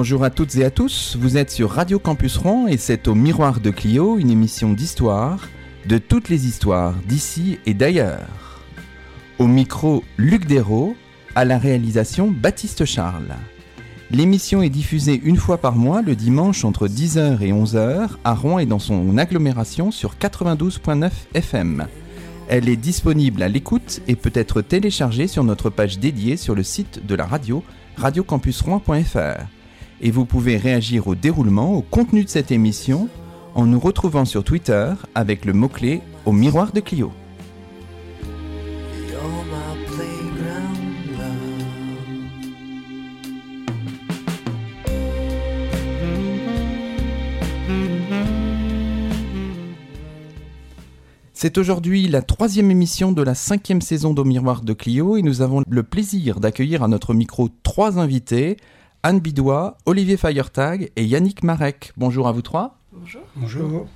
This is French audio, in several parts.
Bonjour à toutes et à tous, vous êtes sur Radio Campus Rouen et c'est au Miroir de Clio, une émission d'histoire, de toutes les histoires d'ici et d'ailleurs. Au micro, Luc Dérault, à la réalisation, Baptiste Charles. L'émission est diffusée une fois par mois le dimanche entre 10h et 11h à Rouen et dans son agglomération sur 92.9 FM. Elle est disponible à l'écoute et peut être téléchargée sur notre page dédiée sur le site de la radio radiocampusrouen.fr. Et vous pouvez réagir au déroulement, au contenu de cette émission en nous retrouvant sur Twitter avec le mot-clé au miroir de Clio. C'est aujourd'hui la troisième émission de la cinquième saison d'Au Miroir de Clio et nous avons le plaisir d'accueillir à notre micro trois invités, Anne Bidois, Olivier Feiertag et Yannick Marek. Bonjour à vous trois. Bonjour. Bonjour.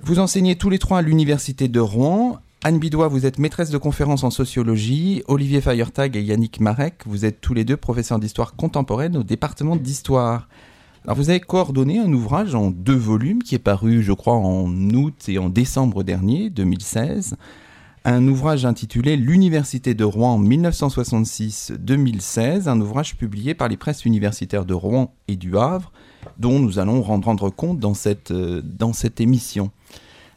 Vous enseignez tous les trois à l'université de Rouen. Anne Bidois, vous êtes maîtresse de conférences en sociologie. Olivier Feiertag et Yannick Marek, vous êtes tous les deux professeurs d'histoire contemporaine au département d'histoire. Alors vous avez coordonné un ouvrage en deux volumes qui est paru, je crois, en août et en décembre dernier, 2016. Un ouvrage intitulé L'Université de Rouen 1966-2016, un ouvrage publié par les presses universitaires de Rouen et du Havre, dont nous allons rendre compte dans cette, euh, dans cette émission.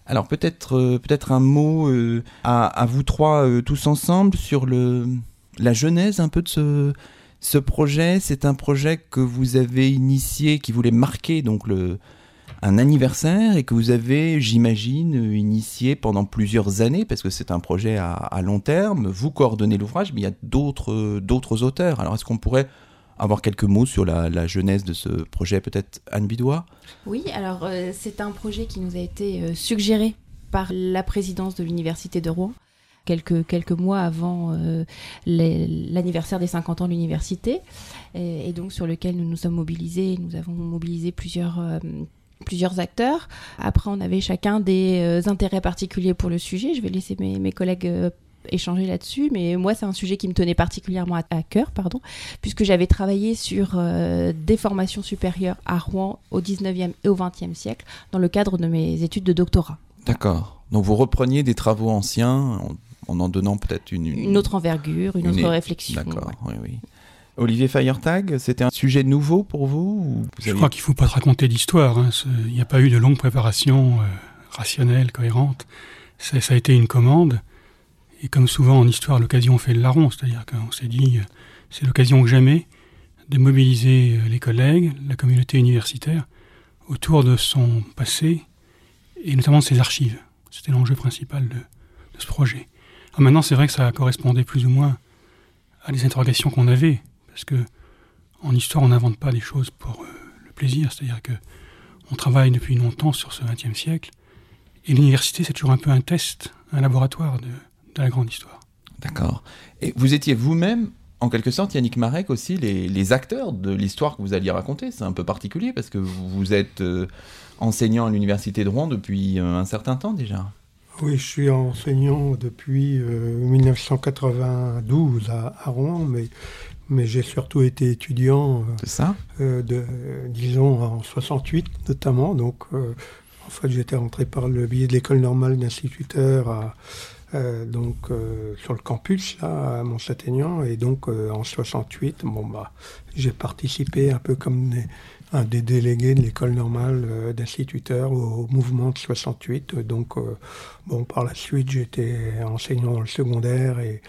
Alors peut-être euh, peut-être un mot euh, à, à, vous trois tous ensemble sur le, la genèse un peu de ce, ce projet, c'est un projet que vous avez initié, qui voulait marquer donc le, un anniversaire et que vous avez, j'imagine, initié pendant plusieurs années, parce que c'est un projet à, long terme. Vous coordonnez l'ouvrage, mais il y a d'autres, d'autres auteurs. Alors, est-ce qu'on pourrait avoir quelques mots sur la, la genèse de ce projet, peut-être Anne Bidois? Oui, alors euh, c'est un projet qui nous a été euh, suggéré par la présidence de l'Université de Rouen quelques, quelques mois avant euh, l'anniversaire des 50 ans de l'université, et, donc sur lequel nous nous sommes mobilisés. Nous avons mobilisé plusieurs plusieurs acteurs. Après, on avait chacun des euh, intérêts particuliers pour le sujet. Je vais laisser mes, mes collègues échanger là-dessus, mais moi, c'est un sujet qui me tenait particulièrement à, cœur, pardon, puisque j'avais travaillé sur des formations supérieures à Rouen au 19e et au 20e siècle dans le cadre de mes études de doctorat. D'accord. Donc vous repreniez des travaux anciens en en donnant peut-être une, une, autre envergure, une, autre réflexion. D'accord, oui, oui. Olivier Feiertag, c'était un sujet nouveau pour vous, Je crois qu'il ne faut pas te raconter d'histoire. Hein. Il n'y a pas eu de longue préparation euh, rationnelle, cohérente. Ça, ça, a été une commande. Et comme souvent en histoire, l'occasion fait le larron. C'est-à-dire qu'on s'est dit, euh, c'est l'occasion que jamais de mobiliser euh, les collègues, la communauté universitaire, autour de son passé et notamment de ses archives. C'était l'enjeu principal de, de ce projet. Maintenant, c'est vrai que ça correspondait plus ou moins à des interrogations qu'on avait, parce que en histoire, on n'invente pas des choses pour euh, le plaisir, c'est-à-dire que on travaille depuis longtemps sur ce XXe siècle, et l'université, c'est toujours un peu un test, un laboratoire de, de la grande histoire. D'accord. Et vous étiez vous-même, en quelque sorte, Yannick Marek aussi, les, les acteurs de l'histoire que vous alliez raconter. C'est un peu particulier parce que vous êtes euh, enseignant à l'université de Rouen depuis euh, un certain temps déjà. Oui, je suis enseignant depuis 1992 euh, à, Rouen, mais, mais j'ai surtout été étudiant. Euh, ça euh, de, Disons en 68 notamment. Donc, en fait, j'étais rentré par le biais de l'école normale d'instituteur donc sur le campus là, à Mont-Saint-Aignan. Et donc, en 68, bon, bah, j'ai participé un peu comme un des délégués de l'école normale euh, d'instituteurs au, mouvement de 68. Donc, euh, bon, par la suite, j'étais enseignant dans le secondaire et,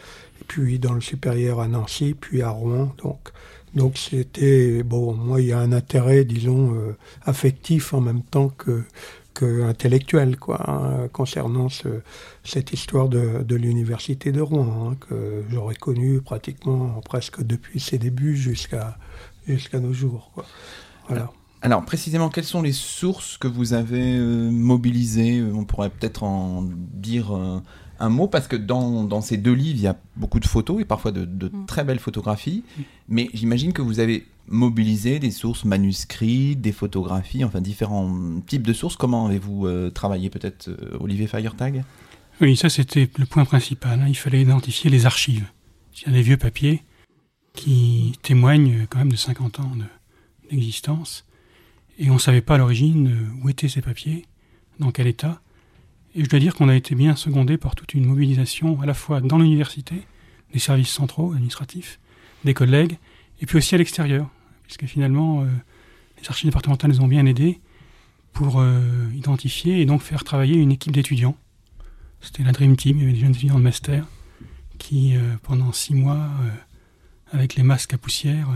puis dans le supérieur à Nancy, puis à Rouen. Donc, donc c'était, bon, moi, il y a un intérêt, disons, euh, affectif en même temps que, que intellectuel, quoi, hein, concernant ce, cette histoire de, de l'université de Rouen, hein, que j'aurais connu pratiquement presque depuis ses débuts jusqu'à jusqu'à nos jours. Quoi. Alors, précisément, quelles sont les sources que vous avez euh, mobilisées? On pourrait peut-être en dire euh, un mot, parce que dans, ces deux livres, il y a beaucoup de photos et parfois de, mm. très belles photographies. Mais j'imagine que vous avez mobilisé des sources manuscrites, des photographies, enfin différents types de sources. Comment avez-vous euh, travaillé, peut-être, Olivier Feiertag? Oui, ça c'était le point principal. Hein. Il fallait identifier les archives. Il y a des vieux papiers qui témoignent quand même de 50 ans de d'existence. Et on ne savait pas à l'origine euh, où étaient ces papiers, dans quel état. Et je dois dire qu'on a été bien secondé par toute une mobilisation, à la fois dans l'université, des services centraux, administratifs, des collègues, et puis aussi à l'extérieur, puisque finalement, euh, les archives départementales nous ont bien aidés pour euh, identifier et donc faire travailler une équipe d'étudiants. C'était la Dream Team, il y avait des jeunes étudiants de master qui, euh, pendant six mois, avec les masques à poussière,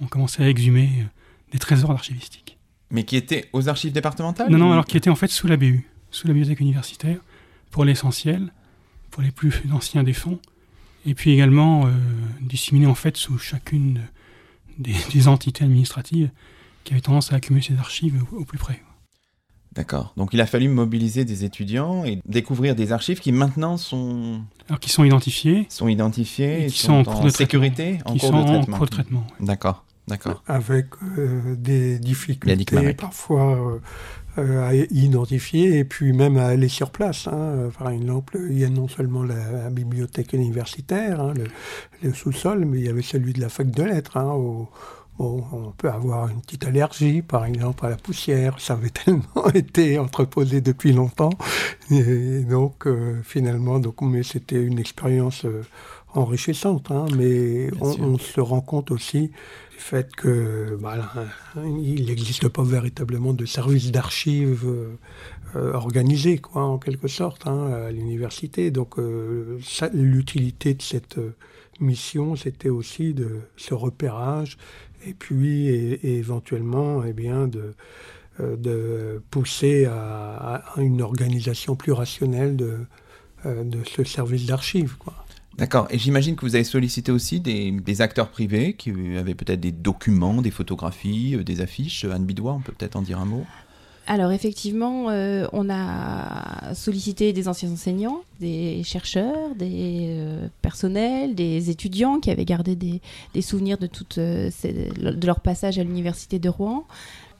ont commencé à exhumer des trésors archivistiques. Mais qui étaient aux archives départementales Non, non, alors qui étaient en fait sous la BU, sous la bibliothèque universitaire, pour l'essentiel, pour les plus anciens des fonds, et puis également euh, disséminés en fait sous chacune des, des, entités administratives qui avaient tendance à accumuler ces archives au, au plus près. D'accord. Donc il a fallu mobiliser des étudiants et découvrir des archives qui maintenant sont... Alors qui sont identifiées. Sont identifiées, et qui sont, sont en, cours de sécurité, en cours, de traitement. en cours de traitement. D'accord. D'accord. Avec euh, des difficultés parfois euh, à identifier et puis même à aller sur place. Hein. Par exemple, il y a non seulement la, la bibliothèque universitaire, hein, le, le sous-sol, mais il y avait celui de la fac de lettres, hein, au, Bon, on peut avoir une petite allergie, par exemple, à la poussière. Ça avait tellement été entreposé depuis longtemps. Et donc, euh, finalement, donc, mais c'était une expérience euh, enrichissante. Hein, mais on, on, se rend compte aussi fait que voilà, il n'existe pas véritablement de service d'archives euh, organisé, quoi, en quelque sorte, hein, à l'université. Donc, l'utilité de cette mission, c'était aussi de ce repérage et puis et, et éventuellement eh bien de, euh, pousser à, une organisation plus rationnelle de, euh, de ce service d'archives. D'accord. Et j'imagine que vous avez sollicité aussi des, acteurs privés qui avaient peut-être des documents, des photographies, euh, des affiches. Anne Bidois, on peut peut-être en dire un mot alors effectivement, euh, on a sollicité des anciens enseignants, des chercheurs, des euh, personnels, des étudiants qui avaient gardé des, souvenirs de, toute, de leur passage à l'université de Rouen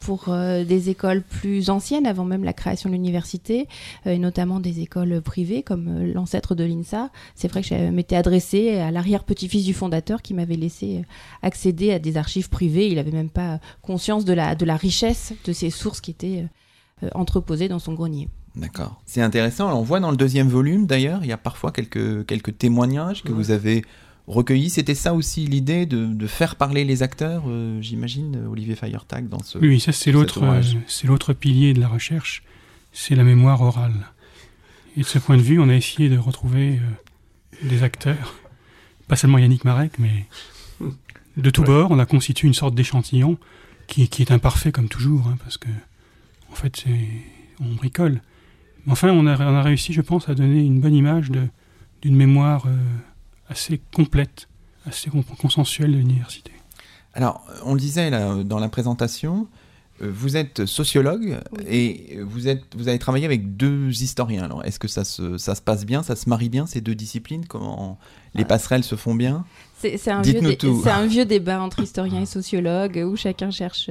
pour euh, des écoles plus anciennes, avant même la création de l'université, euh, et notamment des écoles privées comme euh, l'ancêtre de l'INSA. C'est vrai que je m'étais adressée à l'arrière-petit-fils du fondateur qui m'avait laissé accéder à des archives privées. Il n'avait même pas conscience de la, de la richesse de ces sources qui étaient entreposées dans son grenier. D'accord. C'est intéressant. On voit dans le deuxième volume, d'ailleurs, il y a parfois quelques, quelques témoignages que ouais. vous avez recueillis. C'était ça aussi l'idée de, de, faire parler les acteurs, euh, j'imagine, Olivier Feiertag, dans ce. Oui, ça c'est l'autre, euh, c'est l'autre pilier de la recherche, c'est la mémoire orale. Et de ce point de vue, on a essayé de retrouver euh, des acteurs, pas seulement Yannick Marek, mais de tous ouais. bords. On a constitué une sorte d'échantillon qui, qui, est imparfait comme toujours, hein, parce que en fait, on bricole. Mais enfin, on a, on a, réussi, je pense, à donner une bonne image d'une mémoire euh, assez complète, assez consensuelle de l'université. Alors, on le disait là, dans la présentation, euh, vous êtes sociologue oui. et vous, êtes, vous avez travaillé avec deux historiens. Alors, est-ce que ça se, ça se passe bien, ça se marie bien, ces deux disciplines? Comment les passerelles se font bien c'est un, un, vieux débat entre historiens et sociologues où chacun cherche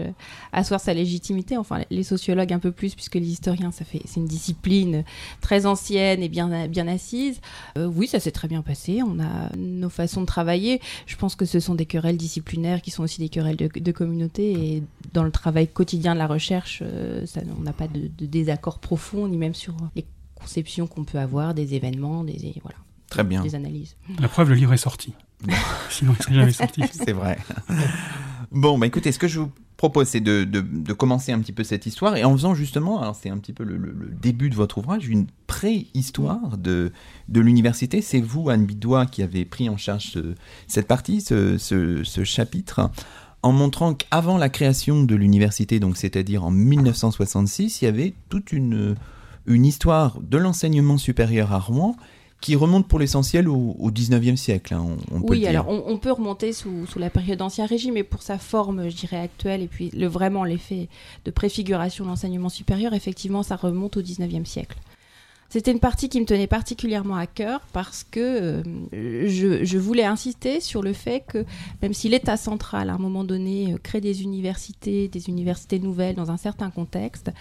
à asseoir sa légitimité. Enfin, les sociologues un peu plus, puisque les historiens, ça fait c'est une discipline très ancienne et bien, bien assise. Euh, oui, ça s'est très bien passé. On a nos façons de travailler. Je pense que ce sont des querelles disciplinaires qui sont aussi des querelles de, de communauté. Et dans le travail quotidien de la recherche, euh, ça, on n'a pas de, de désaccord profond, ni même sur les conceptions qu'on peut avoir des événements, des voilà. Très bien. Des analyses. La preuve, le livre est sorti. Sinon, il serait jamais sorti. c'est vrai. Bon, bah écoutez, ce que je vous propose, c'est de, de, de, commencer un petit peu cette histoire et en faisant justement, alors c'est un petit peu le, le, le, début de votre ouvrage, une préhistoire de, de l'université. C'est vous, Anne Bidois, qui avez pris en charge ce, cette partie, ce, ce, ce chapitre en montrant qu'avant la création de l'université, donc c'est-à-dire en 1966, il y avait toute une, une histoire de l'enseignement supérieur à Rouen qui remonte pour l'essentiel au, au 19e siècle. Hein, on, on oui, alors on, on, peut remonter sous, sous la période d'Ancien Régime, mais pour sa forme, je dirais, actuelle, et puis le, vraiment l'effet de préfiguration de l'enseignement supérieur, effectivement, ça remonte au 19e siècle. C'était une partie qui me tenait particulièrement à cœur parce que euh, je, je, voulais insister sur le fait que même si l'État central, à un moment donné, euh, crée des universités, des universités nouvelles dans un certain contexte,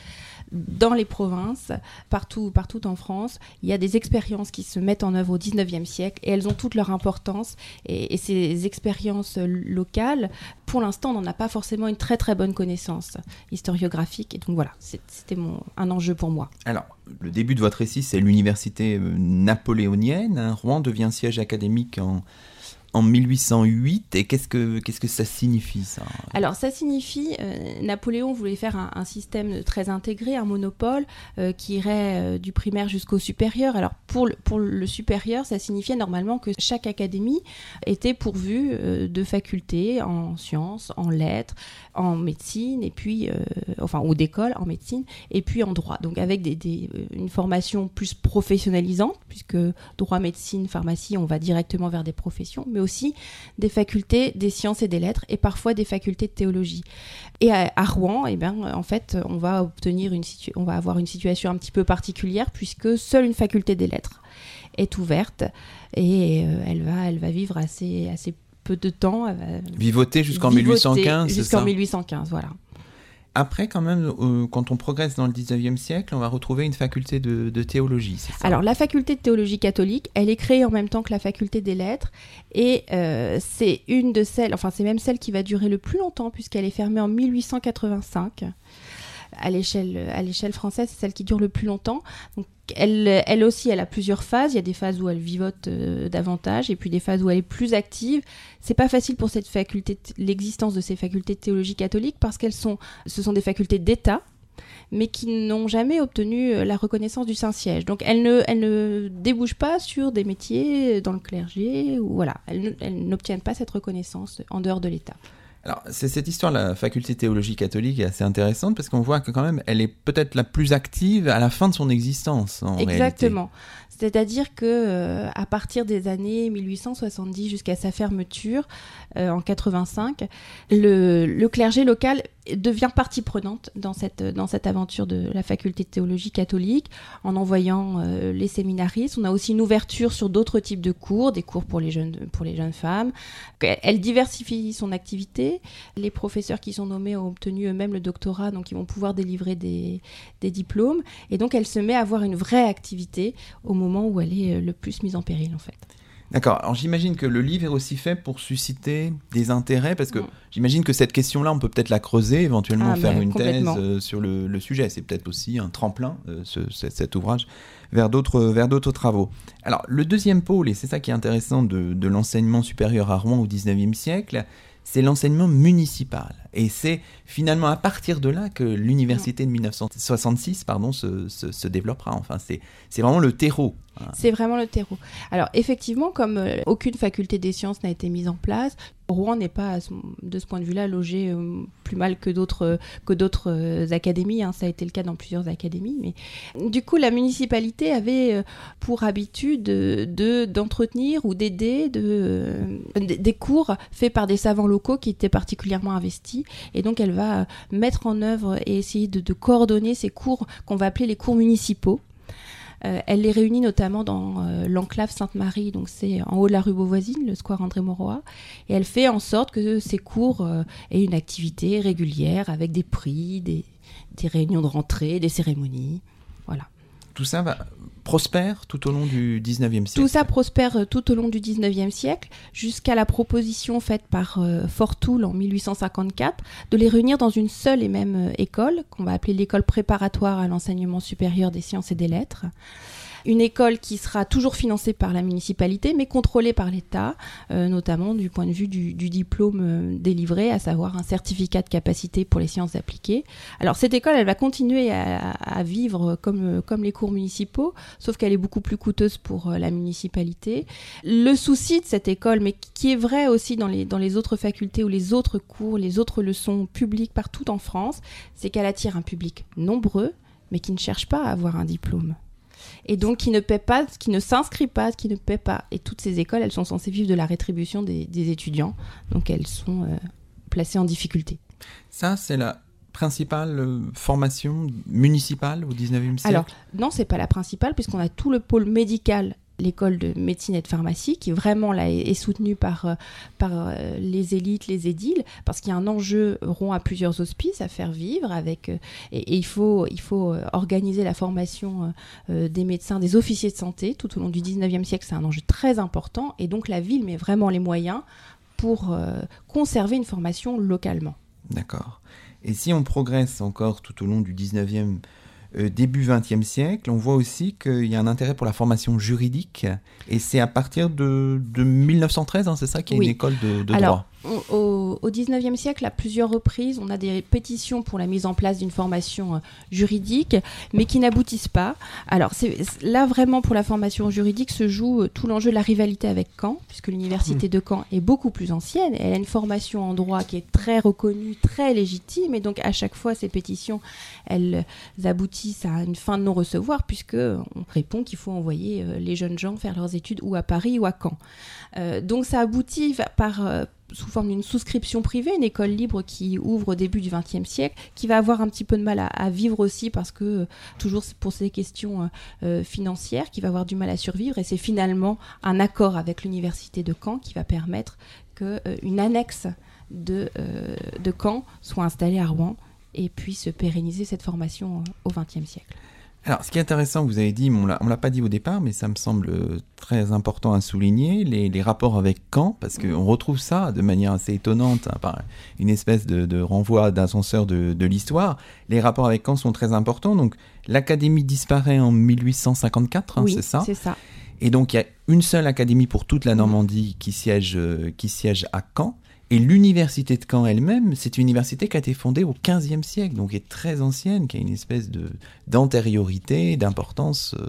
dans les provinces, partout, partout en France, il y a des expériences qui se mettent en œuvre au 19e siècle et elles ont toute leur importance. Et, ces expériences locales, pour l'instant, on n'en a pas forcément une très très bonne connaissance historiographique. Et donc voilà, c'était un enjeu pour moi. Alors, le début de votre récit, c'est l'université euh, napoléonienne. Hein. Rouen devient siège académique en en 1808. Et qu'est-ce que, qu'est-ce que ça signifie, ça? Alors, ça signifie, euh, Napoléon voulait faire un, système très intégré, un monopole, euh, qui irait euh, du primaire jusqu'au supérieur. Alors, pour le, pour le supérieur, ça signifiait normalement que chaque académie était pourvue de facultés en sciences, en lettres, en médecine, et puis, enfin, ou d'école en médecine, et puis en droit. Donc, avec des, une formation plus professionnalisante, puisque droit, médecine, pharmacie, on va directement vers des professions, aussi des facultés des sciences et des lettres et parfois des facultés de théologie. Et à, Rouen, eh bien, en fait, on va obtenir une on va avoir une situation un petit peu particulière puisque seule une faculté des lettres est ouverte et euh, elle va, elle va vivre assez, assez peu de temps. Vivoter jusqu'en 1815, Jusqu'en 1815, voilà. Après, quand même, euh, quand on progresse dans le 19e siècle, on va retrouver une faculté de, théologie. Alors, la faculté de théologie catholique, elle est créée en même temps que la faculté des lettres. Et euh, c'est une de celles, enfin, c'est même celle qui va durer le plus longtemps, puisqu'elle est fermée en 1885 à l'échelle française, c'est celle qui dure le plus longtemps. Donc elle, elle aussi, elle a plusieurs phases. Il y a des phases où elle vivote euh, davantage et puis des phases où elle est plus active. C'est pas facile pour cette faculté, l'existence de ces facultés de théologie catholique parce qu'elles sont, ce sont des facultés d'État mais qui n'ont jamais obtenu euh, la reconnaissance du Saint-Siège. Donc elles ne, elles ne débouchent pas sur des métiers dans le clergé, ou voilà, elles n'obtiennent pas cette reconnaissance en dehors de l'État. Alors, c'est cette histoire de la faculté théologique catholique est assez intéressante parce qu'on voit que quand même, elle est peut-être la plus active à la fin de son existence. En Exactement. C'est-à-dire que euh, à partir des années 1870 jusqu'à sa fermeture euh, en 85, le, clergé local devient partie prenante dans cette, dans cette aventure de la faculté de théologie catholique en envoyant euh, les séminaristes. On a aussi une ouverture sur d'autres types de cours, des cours pour les jeunes, pour les jeunes femmes. Elle, diversifie son activité. Les professeurs qui sont nommés ont obtenu eux-mêmes le doctorat, donc ils vont pouvoir délivrer des, des diplômes. Et donc elle se met à avoir une vraie activité au moment où elle est euh, le plus mise en péril en fait. D'accord. Alors j'imagine que le livre est aussi fait pour susciter des intérêts, parce que j'imagine que cette question-là, on peut peut-être la creuser, éventuellement ah, faire une thèse euh, sur le, sujet. C'est peut-être aussi un tremplin, euh, cet ouvrage, vers d'autres, vers d'autres travaux. Alors le deuxième pôle, et c'est ça qui est intéressant de, de l'enseignement supérieur à Rouen au 19e siècle, c'est l'enseignement municipal. Et c'est finalement à partir de là que l'université de 1966 pardon, se, se, développera. Enfin, c'est vraiment le terreau. C'est vraiment le terreau. Alors effectivement, comme euh, aucune faculté des sciences n'a été mise en place, Rouen n'est pas, de ce point de vue-là, logé euh, plus mal que d'autres euh, académies. Hein. Ça a été le cas dans plusieurs académies. Mais du coup, la municipalité avait pour habitude de d'entretenir ou d'aider de, des cours faits par des savants locaux qui étaient particulièrement investis et donc elle va mettre en œuvre et essayer de, coordonner ces cours qu'on va appeler les cours municipaux. Euh, elle les réunit notamment dans euh, l'enclave Sainte-Marie, donc c'est en haut de la rue Beauvoisine, le square André Mauroy, et elle fait en sorte que ces cours euh, aient une activité régulière avec des prix, des, des réunions de rentrée, des cérémonies. Voilà. Tout ça va, prospère tout au long du 19e siècle. Tout ça prospère euh, tout au long du 19e siècle, jusqu'à la proposition faite par euh, Fortoul en 1854 de les réunir dans une seule et même euh, école, qu'on va appeler l'école préparatoire à l'enseignement supérieur des sciences et des lettres une école qui sera toujours financée par la municipalité, mais contrôlée par l'État, euh, notamment du point de vue du, diplôme euh, délivré, à savoir un certificat de capacité pour les sciences appliquées. Alors cette école, elle va continuer à, vivre comme, comme les cours municipaux, sauf qu'elle est beaucoup plus coûteuse pour euh, la municipalité. Le souci de cette école, mais qui est vrai aussi dans les, dans les autres facultés ou les autres cours, les autres leçons publiques partout en France, c'est qu'elle attire un public nombreux, mais qui ne cherche pas à avoir un diplôme et donc qui ne paie pas, qui ne s'inscrit pas, qui ne paie pas. Et toutes ces écoles, elles sont censées vivre de la rétribution des, étudiants, donc elles sont euh, placées en difficulté. Ça, c'est la principale euh, formation municipale au 19e siècle? Alors, non, c'est pas la principale, puisqu'on a tout le pôle médical l'école de médecine et de pharmacie, qui vraiment là est, soutenue par, euh, par euh, les élites, les édiles, parce qu'il y a un enjeu rond à plusieurs hospices à faire vivre, avec, euh, et, il, faut, il faut organiser la formation des médecins, des officiers de santé tout au long du 19e siècle, c'est un enjeu très important, et donc la ville met vraiment les moyens pour conserver une formation localement. D'accord. Et si on progresse encore tout au long du 19e euh, début XXe siècle, on voit aussi qu'il y a un intérêt pour la formation juridique. Et c'est à partir de, 1913, hein, c'est ça, qu'il y a une école de, de droit au, au 19e siècle, à plusieurs reprises, on a des pétitions pour la mise en place d'une formation euh, juridique, mais qui n'aboutissent pas. Alors là, vraiment, pour la formation juridique, se joue euh, tout l'enjeu de la rivalité avec Caen, puisque l'université mmh. de Caen est beaucoup plus ancienne. Elle a une formation en droit qui est très reconnue, très légitime, et donc à chaque fois, ces pétitions, elles aboutissent à une fin de non-recevoir, puisque on répond qu'il faut envoyer euh, les jeunes gens faire leurs études ou à Paris ou à Caen. donc ça aboutit par sous forme d'une souscription privée, une école libre qui ouvre au début du XXe siècle, qui va avoir un petit peu de mal à, vivre aussi parce que, euh, toujours pour ces questions euh, euh, financières, qui va avoir du mal à survivre. Et c'est finalement un accord avec l'université de Caen qui va permettre qu'une annexe de, de Caen soit installée à Rouen et puisse pérenniser cette formation au XXe siècle. Alors, ce qui est intéressant, vous avez dit, on ne l'a pas dit au départ, mais ça me semble très important à souligner, les, rapports avec Caen, parce qu'on retrouve ça de manière assez étonnante, hein, par une espèce de, renvoi d'ascenseur de, de l'histoire. Les rapports avec Caen sont très importants. Donc, l'académie disparaît en 1854, hein, c'est ça? c'est ça. Et donc, il y a une seule académie pour toute la Normandie qui siège, euh, qui siège à Caen. Et l'université de Caen elle-même, c'est une université qui a été fondée au XVe siècle, donc est très ancienne, qui a une espèce de d'antériorité, d'importance euh,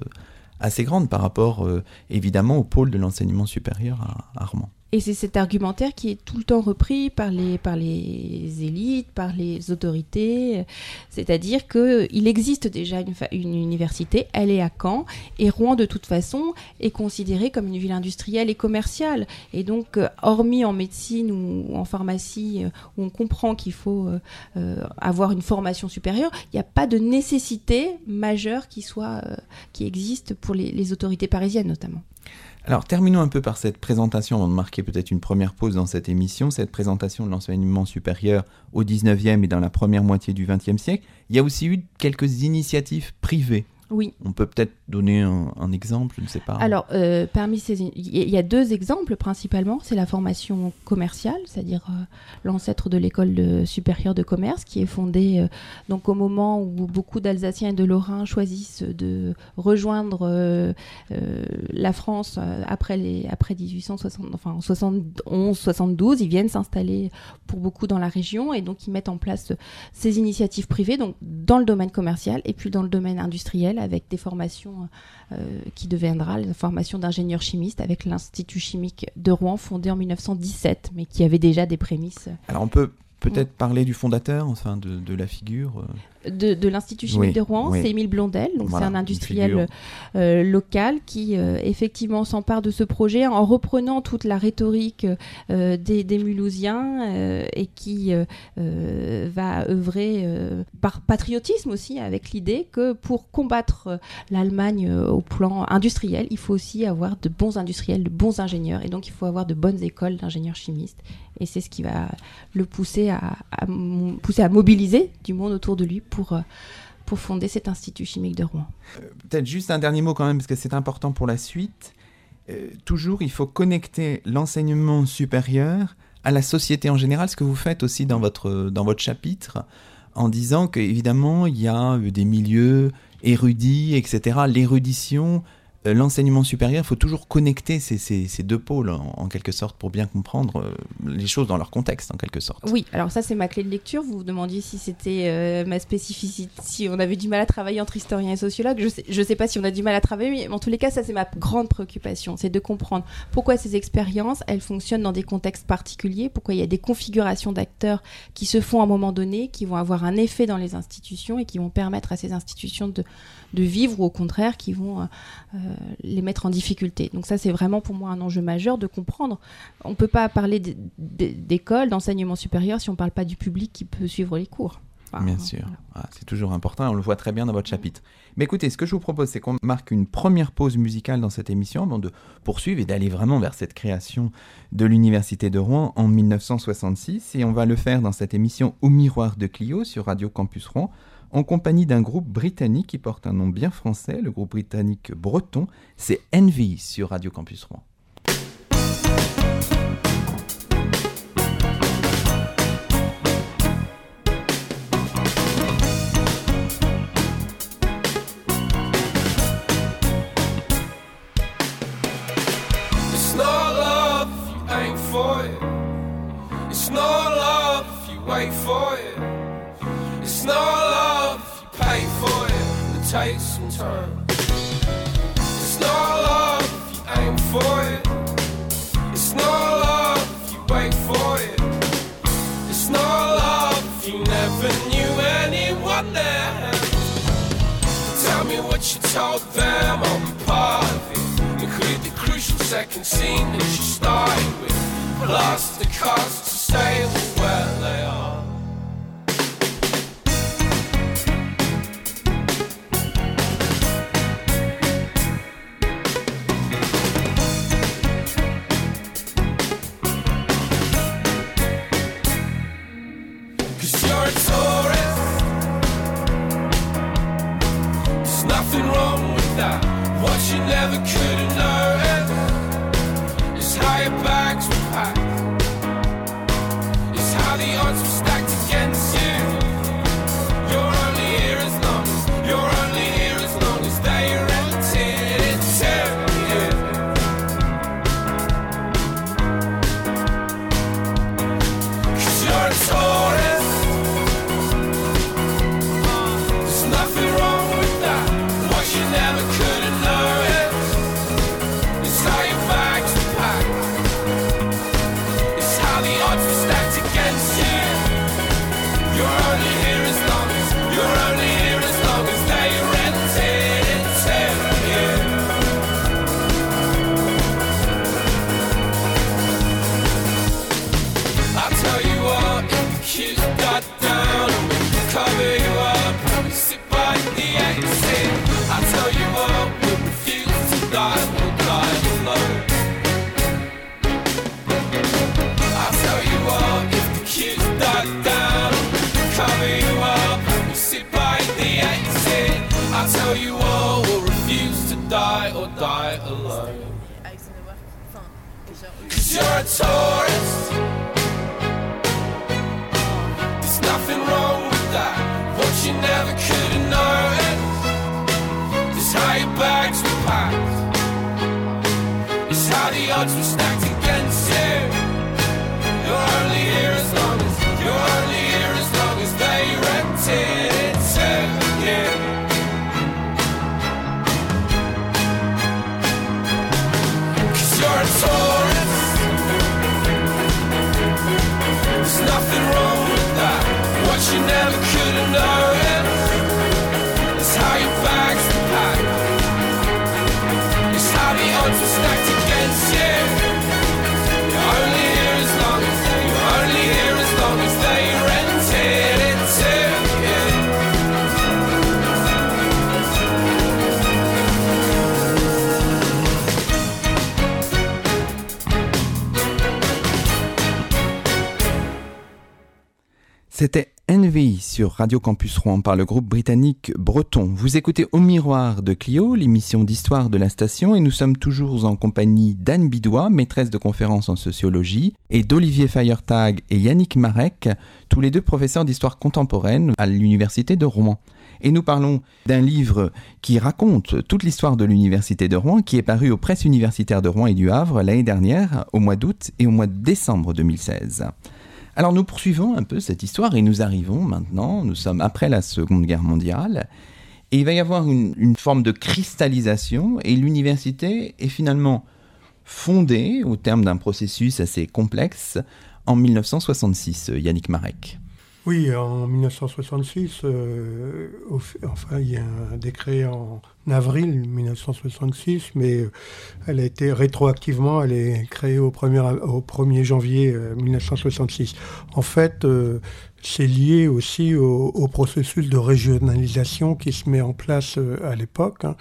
assez grande par rapport euh, évidemment au pôle de l'enseignement supérieur à, Armand. Et c'est cet argumentaire qui est tout le temps repris par les, par les élites, par les autorités. C'est-à-dire qu'il existe déjà une, université, elle est à Caen, et Rouen, de toute façon, est considérée comme une ville industrielle et commerciale. Et donc, euh, hormis en médecine ou en pharmacie, euh, où on comprend qu'il faut euh, avoir une formation supérieure, il n'y a pas de nécessité majeure qui, soit, qui existe pour les autorités parisiennes notamment. Alors terminons un peu par cette présentation, avant de marquer peut-être une première pause dans cette émission, cette présentation de l'enseignement supérieur au 19e et dans la première moitié du 20e siècle. Il y a aussi eu quelques initiatives privées oui. On peut peut-être donner un, exemple, je ne sais pas. Alors, euh, parmi ces, il y a deux exemples principalement. C'est la formation commerciale, c'est-à-dire euh, l'ancêtre de l'école supérieure de commerce, qui est fondée euh, donc au moment où beaucoup d'Alsaciens et de Lorrains choisissent de rejoindre la France après les après 1860, enfin en 71, 72, ils viennent s'installer pour beaucoup dans la région et donc ils mettent en place ces initiatives privées, donc dans le domaine commercial et puis dans le domaine industriel avec des formations euh, qui deviendra la formation d'ingénieur chimiste avec l'Institut chimique de Rouen fondé en 1917, mais qui avait déjà des prémices. Alors on peut peut-être parler du fondateur, enfin de, la figure euh. de, l'Institut chimique de Rouen, c'est Émile Blondel, donc c'est un industriel euh, local qui euh, effectivement s'empare de ce projet en reprenant toute la rhétorique des, des, Mulhousiens et qui va œuvrer par patriotisme aussi avec l'idée que pour combattre l'Allemagne au plan industriel, il faut aussi avoir de bons industriels, de bons ingénieurs et donc il faut avoir de bonnes écoles d'ingénieurs chimistes et c'est ce qui va le pousser à, pousser à mobiliser du monde autour de lui pour, euh, pour fonder cet institut chimique de Rouen. Euh, peut-être juste un dernier mot quand même, parce que c'est important pour la suite. Euh, toujours, il faut connecter l'enseignement supérieur à la société en général, ce que vous faites aussi dans votre, dans votre chapitre, en disant qu'évidemment, il y a des milieux érudits, etc. L'érudition l'enseignement supérieur, il faut toujours connecter ces, deux pôles en, quelque sorte pour bien comprendre euh, les choses dans leur contexte en quelque sorte. Oui, alors ça c'est ma clé de lecture. Vous vous demandiez si c'était euh, ma spécificité, si on avait du mal à travailler entre historiens et sociologues. Je sais, je sais pas si on a du mal à travailler, mais en tous les cas ça c'est ma grande préoccupation, c'est de comprendre pourquoi ces expériences elles fonctionnent dans des contextes particuliers, pourquoi il y a des configurations d'acteurs qui se font à un moment donné, qui vont avoir un effet dans les institutions et qui vont permettre à ces institutions de de vivre ou au contraire qui vont euh, euh, les mettre en difficulté. Donc ça c'est vraiment pour moi un enjeu majeur de comprendre. On ne peut pas parler d'école, d'enseignement supérieur si on ne parle pas du public qui peut suivre les cours. Bien sûr, ah, c'est toujours important, on le voit très bien dans votre chapitre. Mais écoutez, ce que je vous propose, c'est qu'on marque une première pause musicale dans cette émission avant de poursuivre et d'aller vraiment vers cette création de l'Université de Rouen en 1966. Et on va le faire dans cette émission Au miroir de Clio sur Radio Campus Rouen en compagnie d'un groupe britannique qui porte un nom bien français, le groupe britannique breton, c'est Envy sur Radio Campus Rouen. take some time. It's not love if you aim for it. It's not love if you wait for it. It's not love if you never knew anyone there. Tell me what you told them, on the party, of. Include the crucial second scene that you started with. Plus the cost to stay with. die alive. Cause you're a tourist. There's nothing wrong with that. What you never could have noticed is how your bags were packed, it's how the odds were stacked. C'était Envy sur Radio Campus Rouen par le groupe britannique Breton. Vous écoutez Au Miroir de Clio, l'émission d'histoire de la station, et nous sommes toujours en compagnie d'Anne Bidois, maîtresse de conférences en sociologie, et d'Olivier Feiertag et Yannick Marek, tous les deux professeurs d'histoire contemporaine à l'Université de Rouen. Et nous parlons d'un livre qui raconte toute l'histoire de l'Université de Rouen, qui est paru aux presses universitaires de Rouen et du Havre l'année dernière, au mois d'août et au mois de décembre 2016. Alors nous poursuivons un peu cette histoire et nous arrivons maintenant, nous sommes après la Seconde Guerre mondiale, et il va y avoir une, forme de cristallisation et l'université est finalement fondée au terme d'un processus assez complexe en 1966, Yannick Marek. Oui, en 1966, euh, enfin, il y a un décret en avril 1966, mais euh, elle a été rétroactivement, elle est créée au 1er, au 1er janvier 1966. Euh, en fait, c'est lié aussi au, processus de régionalisation qui se met en place euh, à l'époque, hein,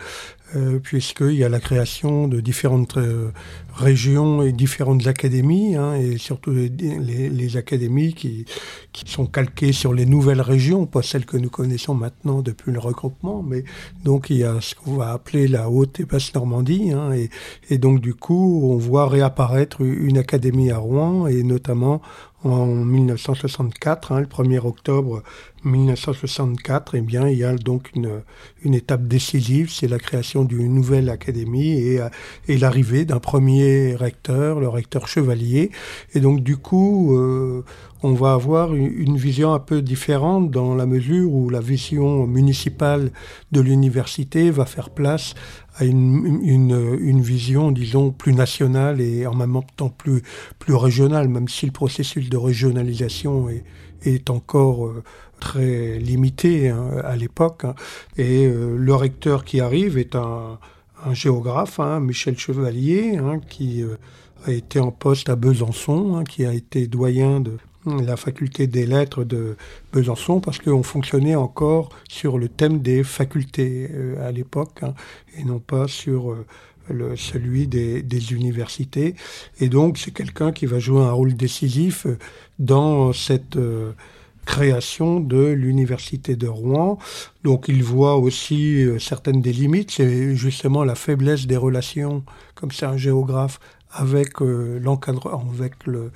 euh, puisqu'il y a la création de différentes euh, régions et différentes académies, hein, et surtout les, académies qui, qui, sont calquées sur les nouvelles régions, pas celles que nous connaissons maintenant depuis le regroupement, mais donc il y a ce qu'on va appeler la Haute et Basse Normandie, hein, et, et donc du coup on voit réapparaître une académie à Rouen, et notamment en 1964, hein, le 1er octobre 1964, eh bien, il y a donc une, étape décisive, c'est la création d'une nouvelle académie et, et l'arrivée d'un premier recteur, le recteur Chevalier. Et donc, du coup, euh, on va avoir une, vision un peu différente dans la mesure où la vision municipale de l'université va faire place à une, vision, disons, plus nationale et en même temps plus, plus régionale, même si le processus de régionalisation est, est encore euh, très limité hein, à l'époque. Hein. Et euh, le recteur qui arrive est un, géographe, hein, Michel Chevalier, qui euh, a été en poste à Besançon, qui a été doyen de la faculté des lettres de Besançon parce qu'on fonctionnait encore sur le thème des facultés euh, à l'époque et non pas sur le, celui des, universités. Et donc c'est quelqu'un qui va jouer un rôle décisif dans cette création de l'université de Rouen. Donc il voit aussi certaines des limites, c'est justement la faiblesse des relations, comme c'est un géographe, avec euh, avec le,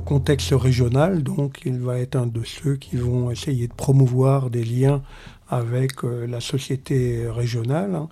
contexte régional. Donc, il va être un de ceux qui vont essayer de promouvoir des liens avec euh, la société régionale. Hein.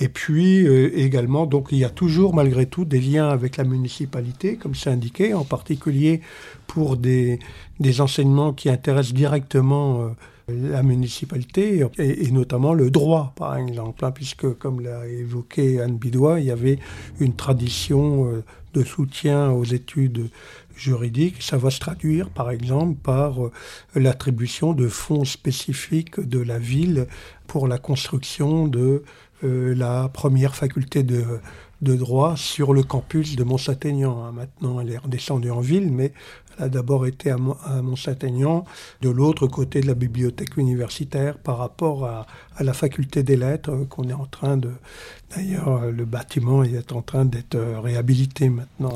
Et puis euh, également, donc il y a toujours malgré tout des liens avec la municipalité, comme c'est indiqué, en particulier pour des, des enseignements qui intéressent directement la municipalité et, notamment le droit, par exemple, hein, puisque, comme l'a évoqué Anne Bidois, il y avait une tradition euh, de soutien aux études juridiques. Ça va se traduire, par exemple, par euh, l'attribution de fonds spécifiques de la ville pour la construction de euh, la première faculté de, de droit sur le campus de Mont-Saint-Aignan. Hein. Maintenant, elle est redescendue en ville, mais a d'abord été à, Mont-Saint-Aignan, de l'autre côté de la bibliothèque universitaire par rapport à, la faculté des lettres euh, qu'on est en train de... D'ailleurs, le bâtiment est en train d'être réhabilité maintenant.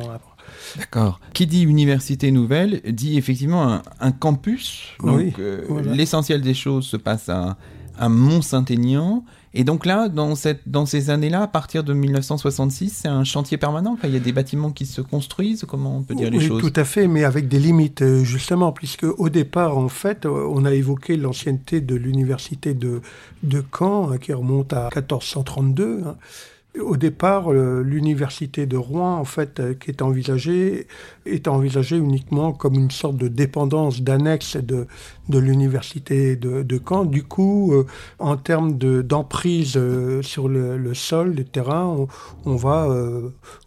D'accord. Qui dit université nouvelle dit effectivement un, campus. Donc, euh, l'essentiel des choses se passe à, à Mont-Saint-Aignan. Et donc là, dans, cette, dans ces années-là, à partir de 1966, c'est un chantier permanent Il y a des bâtiments qui se construisent Comment on peut dire les oui, choses? Tout à fait, mais avec des limites, euh, justement, puisque au départ, en fait, euh, on a évoqué l'ancienneté de l'université de, de Caen, hein, qui remonte à 1432. Au départ, l'université de Rouen, en fait, euh, qui est envisagée, est envisagée uniquement comme une sorte de dépendance, d'annexe de, de l'université de, de, Caen. Du coup, euh, en termes d'emprise euh, sur le, le, sol, les terrains, on, va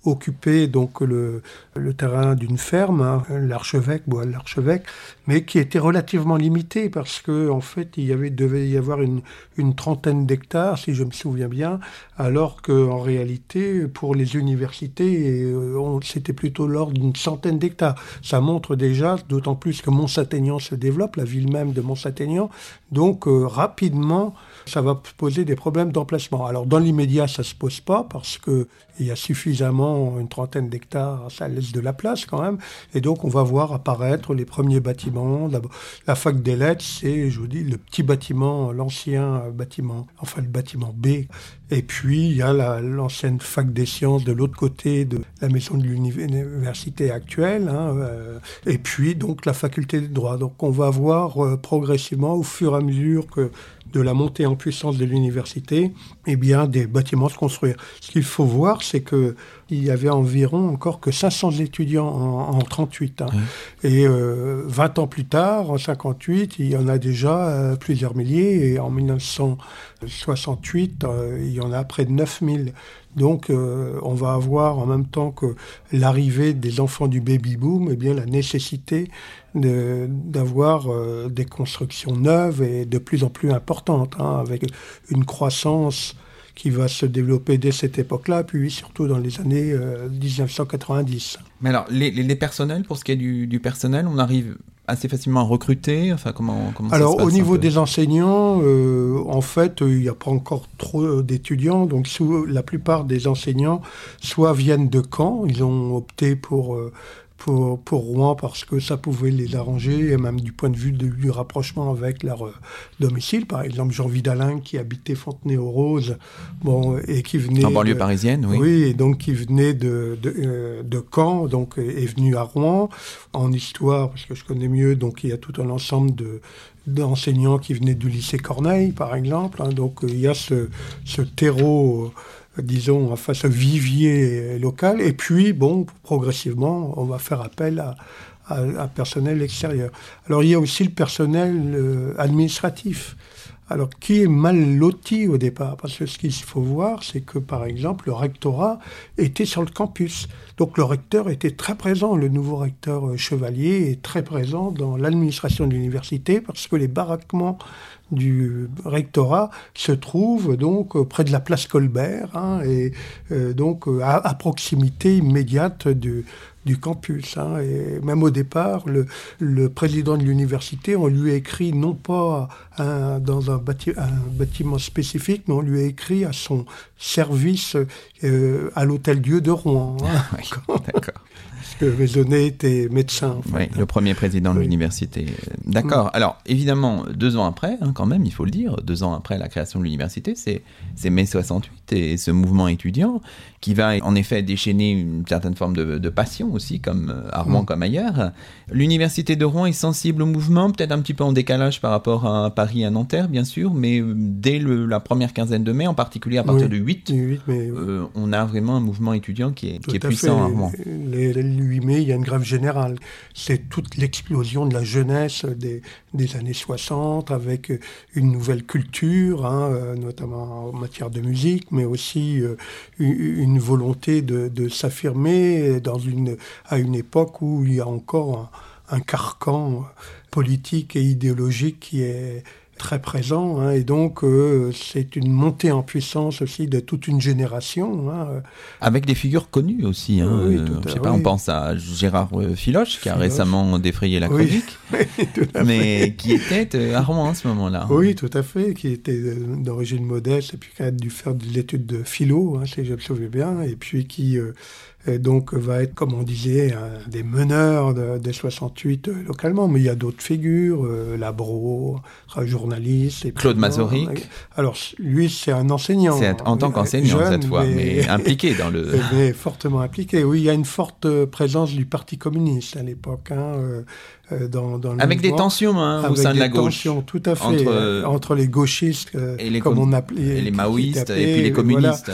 occuper donc le, le terrain d'une ferme, hein, l'archevêque, bon, l'archevêque, mais qui était relativement limité parce que en fait, il y avait devait y avoir une, une trentaine d'hectares, si je me souviens bien, alors que en réalité, pour les universités, euh, c'était plutôt l'ordre d'une centaine d'hectares. Ça montre déjà, d'autant plus que Mont-Saint-Aignan se développe, la ville même de Mont-Saint-Aignan. Donc, euh, rapidement, ça va poser des problèmes d'emplacement. Alors, dans l'immédiat, ça se pose pas parce que il y a suffisamment, une trentaine d'hectares, ça laisse de la place quand même. Et donc, on va voir apparaître les premiers bâtiments. La, la fac des lettres, c'est, je vous dis, le petit bâtiment, l'ancien bâtiment, enfin le bâtiment B. Et puis, il y a l'ancienne fac des sciences de l'autre côté de la maison de l'université actuelle. Hein, euh, et puis, donc, la faculté de droit. Donc, on va voir euh, progressivement, au fur et à mesure que de la montée en puissance de l'université, eh bien, des bâtiments se construire. Ce qu'il faut voir, c'est que il y avait environ encore que 500 étudiants en, en 38. Hein. Et euh, 20 ans plus tard, en 58, il y en a déjà euh, plusieurs milliers. Et en 1968, euh, il y en a près de 9000. Donc, euh, on va avoir en même temps que l'arrivée des enfants du baby boom, eh bien, la nécessité d'avoir des constructions neuves et de plus en plus importantes, hein, avec une croissance qui va se développer dès cette époque-là, puis surtout dans les années 1990. Euh, Mais alors, les, les, personnels, pour ce qui est du, du personnel, on arrive assez facilement recruter Enfin, comment, comment Alors, ça se passe au niveau des enseignants, euh, en fait, il n'y a pas encore trop d'étudiants. Donc, sous, la plupart des enseignants, soit viennent de Caen, ils ont opté pour euh, pour, pour, Rouen parce que ça pouvait les arranger, et même du point de vue du rapprochement avec leur euh, domicile. Par exemple, Jean Vidalin qui habitait Fontenay-aux-Roses bon, et qui venait... En banlieue parisienne, oui. Oui, et donc qui venait de, de, euh, de, Caen, donc est venu à Rouen. En histoire, parce que je connais mieux, donc il y a tout un ensemble de d'enseignants qui venaient du lycée Corneille, par exemple. Hein, donc il y a ce, ce terreau disons, enfin, ce vivier local. Et puis, bon, progressivement, on va faire appel à, un personnel extérieur. Alors, il y a aussi le personnel euh, administratif. Alors, qui est mal loti au départ? Parce que ce qu'il faut voir, c'est que, par exemple, le rectorat était sur le campus. Donc, le recteur était très présent, le nouveau recteur euh, Chevalier est très présent dans l'administration de l'université, parce que les baraquements du rectorat se trouve donc près de la place Colbert hein, et euh, donc à, proximité immédiate du, campus. Hein. Et même au départ, le, président de l'université, on lui a écrit non pas dans un, bâtiment spécifique, mais on lui a écrit à son service euh, à l'hôtel Dieu de Rouen. Hein. D'accord que Maisonnet était médecin. oui, le premier président de l'université. D'accord. Mm. Alors, évidemment, deux ans après, hein, quand même, il faut le dire, deux ans après la création de l'université, c'est mai 68 et ce mouvement étudiant qui va en effet déchaîner une certaine forme de, passion aussi, comme euh, à Rouen mm. comme ailleurs. L'université de Rouen est sensible au mouvement, peut-être un petit peu en décalage par rapport à Paris et à Nanterre, bien sûr, mais euh, dès la première quinzaine de mai, en particulier à partir du 8, euh, on a vraiment un mouvement étudiant qui est, qui est puissant à, Rouen. 8 mai, il y a une grève générale. C'est toute l'explosion de la jeunesse des, des, années 60 avec une nouvelle culture, hein, euh, notamment en matière de musique, mais aussi euh, une volonté de, de s'affirmer dans une, à une époque où il y a encore un carcan politique et idéologique qui est très présent. Hein, et donc, euh, c'est une montée en puissance aussi de toute une génération. Hein. Avec des figures connues aussi. Hein, oui, euh, je sais pas, on pense à Gérard euh, Filoche, qui a récemment défrayé la chronique, mais qui était à Rouen à ce moment-là. Oui, tout à fait, qui était d'origine modeste et puis qui a dû faire de l'étude de philo, si je me souviens bien, et puis qui et donc va être, comme on disait, un des meneurs des 68 euh, localement. Mais il y a d'autres figures, euh, Labro, journaliste. Et Claude Mazoric. Alors lui, c'est un enseignant. C'est en tant qu'enseignant cette fois, mais, impliqué dans le... Mais fortement impliqué. Oui, il y a une forte présence du Parti communiste à l'époque. Hein, euh, dans, dans avec des tensions hein, au sein de la gauche. Tensions, tout à fait. Entre, entre les gauchistes, et les comme on appelait, et les maoïstes, et puis les communistes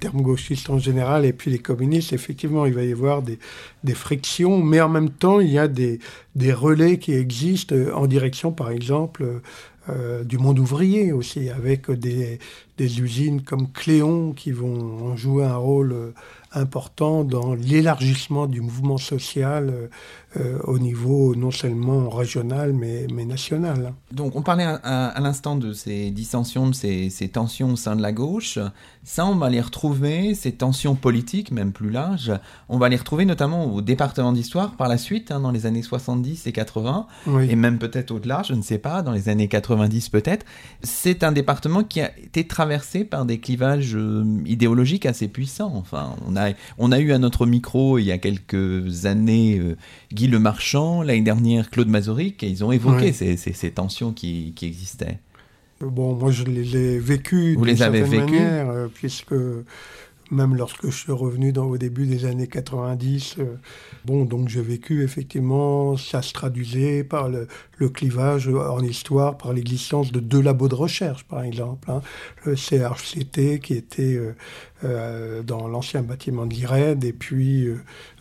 termes gauchistes en général, et puis les communistes, effectivement, il va y avoir des, des frictions, mais en même temps, il y a des, des relais qui existent en direction, par exemple, euh, du monde ouvrier aussi, avec des, des, usines comme Cléon qui vont jouer un rôle euh, important dans l'élargissement du mouvement social euh, au niveau non seulement régional mais, mais national. Donc on parlait à, l'instant de ces dissensions, de ces, ces, tensions au sein de la gauche. Ça, on va les retrouver, ces tensions politiques, même plus larges, on va les retrouver notamment au département d'histoire par la suite, hein, dans les années 70 et 80, et même peut-être au-delà, je ne sais pas, dans les années 90 peut-être. C'est un département qui a été traversé par des clivages euh, idéologiques assez puissants. Enfin, on a, on a eu à notre micro il y a quelques années euh, Guy Le Marchand, l'année dernière Claude Mazoric, et ils ont évoqué ces, ces, tensions qui, qui existaient. Bon, moi je les ai vécues. Vous les avez vécues euh, Puisque même lorsque je suis revenu dans, au début des années 90, euh, bon, donc j'ai vécu effectivement, ça se traduisait par le, clivage en histoire, par l'existence de deux labos de recherche, par exemple. Hein. le CHCT qui était euh, euh, dans l'ancien bâtiment de l'IRED, et puis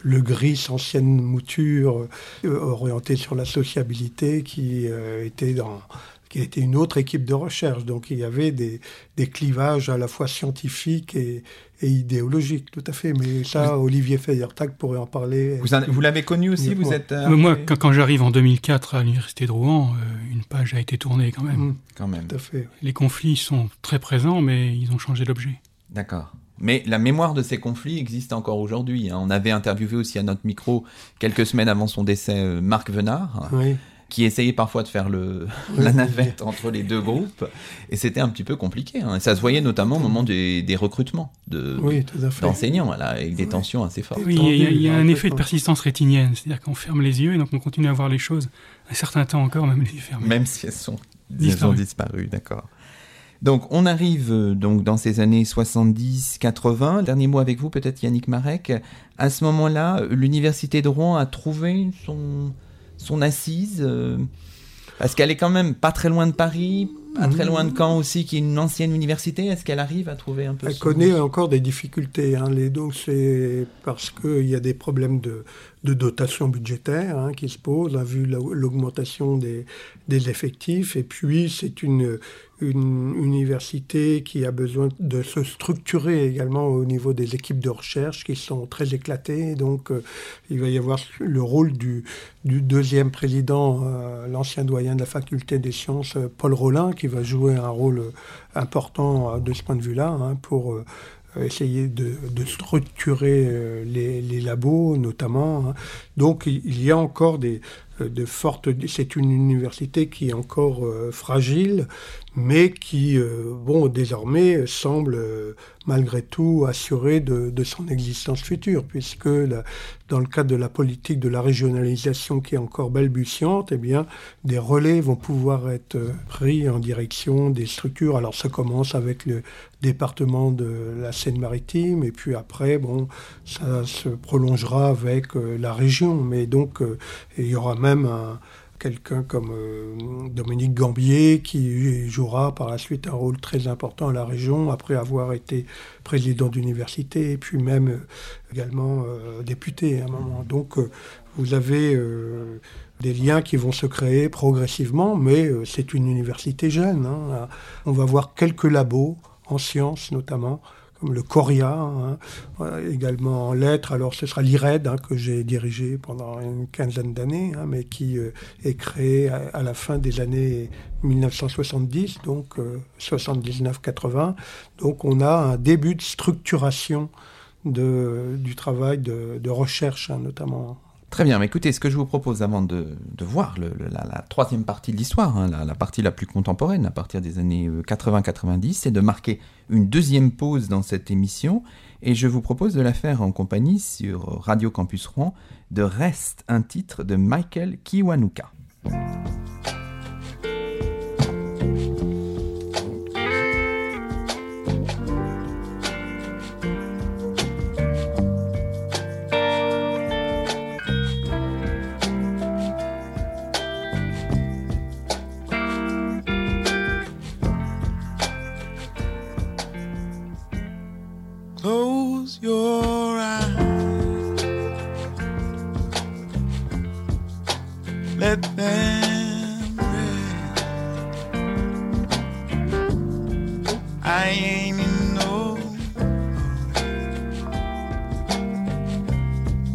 le GRIS, ancienne mouture orientée sur la sociabilité, qui était dans qui était une autre équipe de recherche. Donc il y avait des, des clivages à la fois scientifiques et, et idéologiques, tout à fait. Mais ça, Olivier Feyertag pourrait en parler. Vous, vous l'avez connu aussi Vous êtes euh, Moi, quand, j'arrive en 2004 à l'Université de Rouen, euh, une page a été tournée quand même. Mmh. quand même. Tout à fait. Les conflits sont très présents, mais ils ont changé d'objet. D'accord. Mais la mémoire de ces conflits existe encore aujourd'hui. Hein. On avait interviewé aussi à notre micro, quelques semaines avant son décès, euh, Marc Venard. Qui essayait parfois de faire le, la navette entre les deux groupes. Et c'était un petit peu compliqué. Hein. Et ça se voyait notamment au moment des, recrutements d'enseignants, de, avec des tensions assez fortes. Oui, il y a, un effet de persistance rétinienne. C'est-à-dire qu'on ferme les yeux et donc on continue à voir les choses un certain temps encore, même les yeux fermés. Même si elles sont disparues, d'accord. Donc on arrive euh, donc dans ces années 70-80. Dernier mot avec vous peut-être Yannick Marek. À ce moment-là, l'université de Rouen a trouvé son, son assise euh, parce qu'elle est quand même pas très loin de Paris, pas très loin de Caen aussi, qui est une ancienne université. Est-ce qu'elle arrive à trouver un peu Elle connaît encore des difficultés. Hein. Les, donc c'est parce qu'il y a des problèmes de, de dotation budgétaire hein, qui se posent, a vu l'augmentation des, des effectifs. Et puis c'est une, une université qui a besoin de se structurer également au niveau des équipes de recherche qui sont très éclatées. Donc, euh, il va y avoir le rôle du, du deuxième président, euh, l'ancien doyen de la faculté des sciences, euh, Paul Rollin, qui va jouer un rôle important de ce point de vue-là hein, pour essayer de, structurer les, les, labos notamment. Hein. Donc, il y a encore des, de fortes. C'est une université qui est encore fragile, mais qui, euh, bon, désormais semble euh, malgré tout assuré de, son existence future, puisque dans le cadre de la politique de la régionalisation qui est encore balbutiante, eh bien, des relais vont pouvoir être euh, pris en direction des structures. Alors ça commence avec le département de la Seine-Maritime, et puis après, bon, ça se prolongera avec la région, mais donc il y aura même un quelqu'un comme euh, Dominique Gambier, qui jouera par la suite un rôle très important à la région, après avoir été président d'université, et puis même euh, également euh, député à un moment. Donc vous avez des liens qui vont se créer progressivement, mais c'est une université jeune. Hein. On va voir quelques labos en sciences notamment, le Coria, hein, également en lettres. Alors ce sera l'IRED hein, que j'ai dirigé pendant une quinzaine d'années, hein, mais qui euh, est créé à, la fin des années 1970, donc 79-80. Euh, donc on a un début de structuration du travail de recherche, notamment Très bien, mais écoutez, ce que je vous propose avant de, voir la, troisième partie de l'histoire, hein, la, partie la plus contemporaine, à partir des années 80-90, euh, c'est de marquer une deuxième pause dans cette émission, et je vous propose de la faire en compagnie sur Radio Campus Rouen de Reste, un titre de Michael Kiwanuka. your eyes. Let them rest. I ain't in no hurry,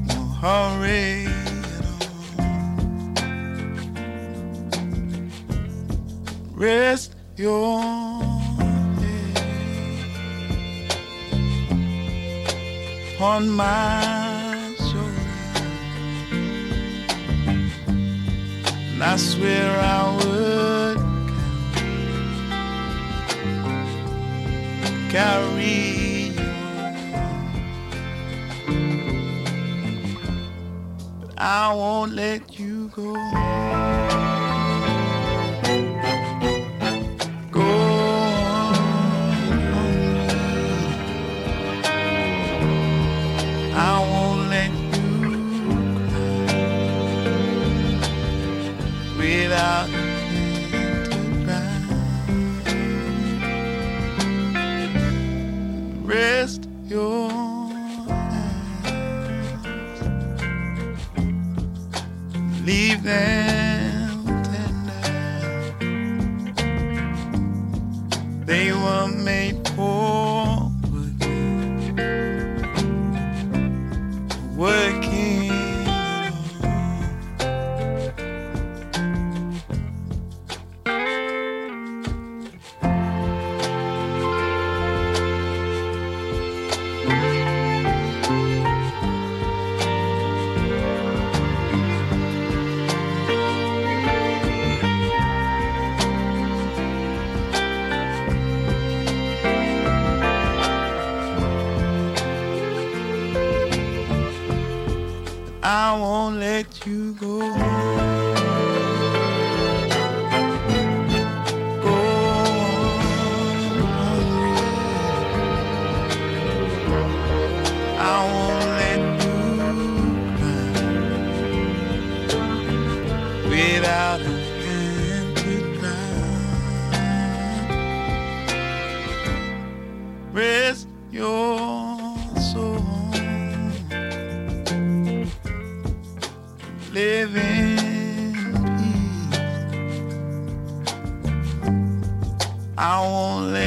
no hurry at all. Rest your upon my shoulder. And I swear I would carry you. But I won't let you go. you go home. Won't let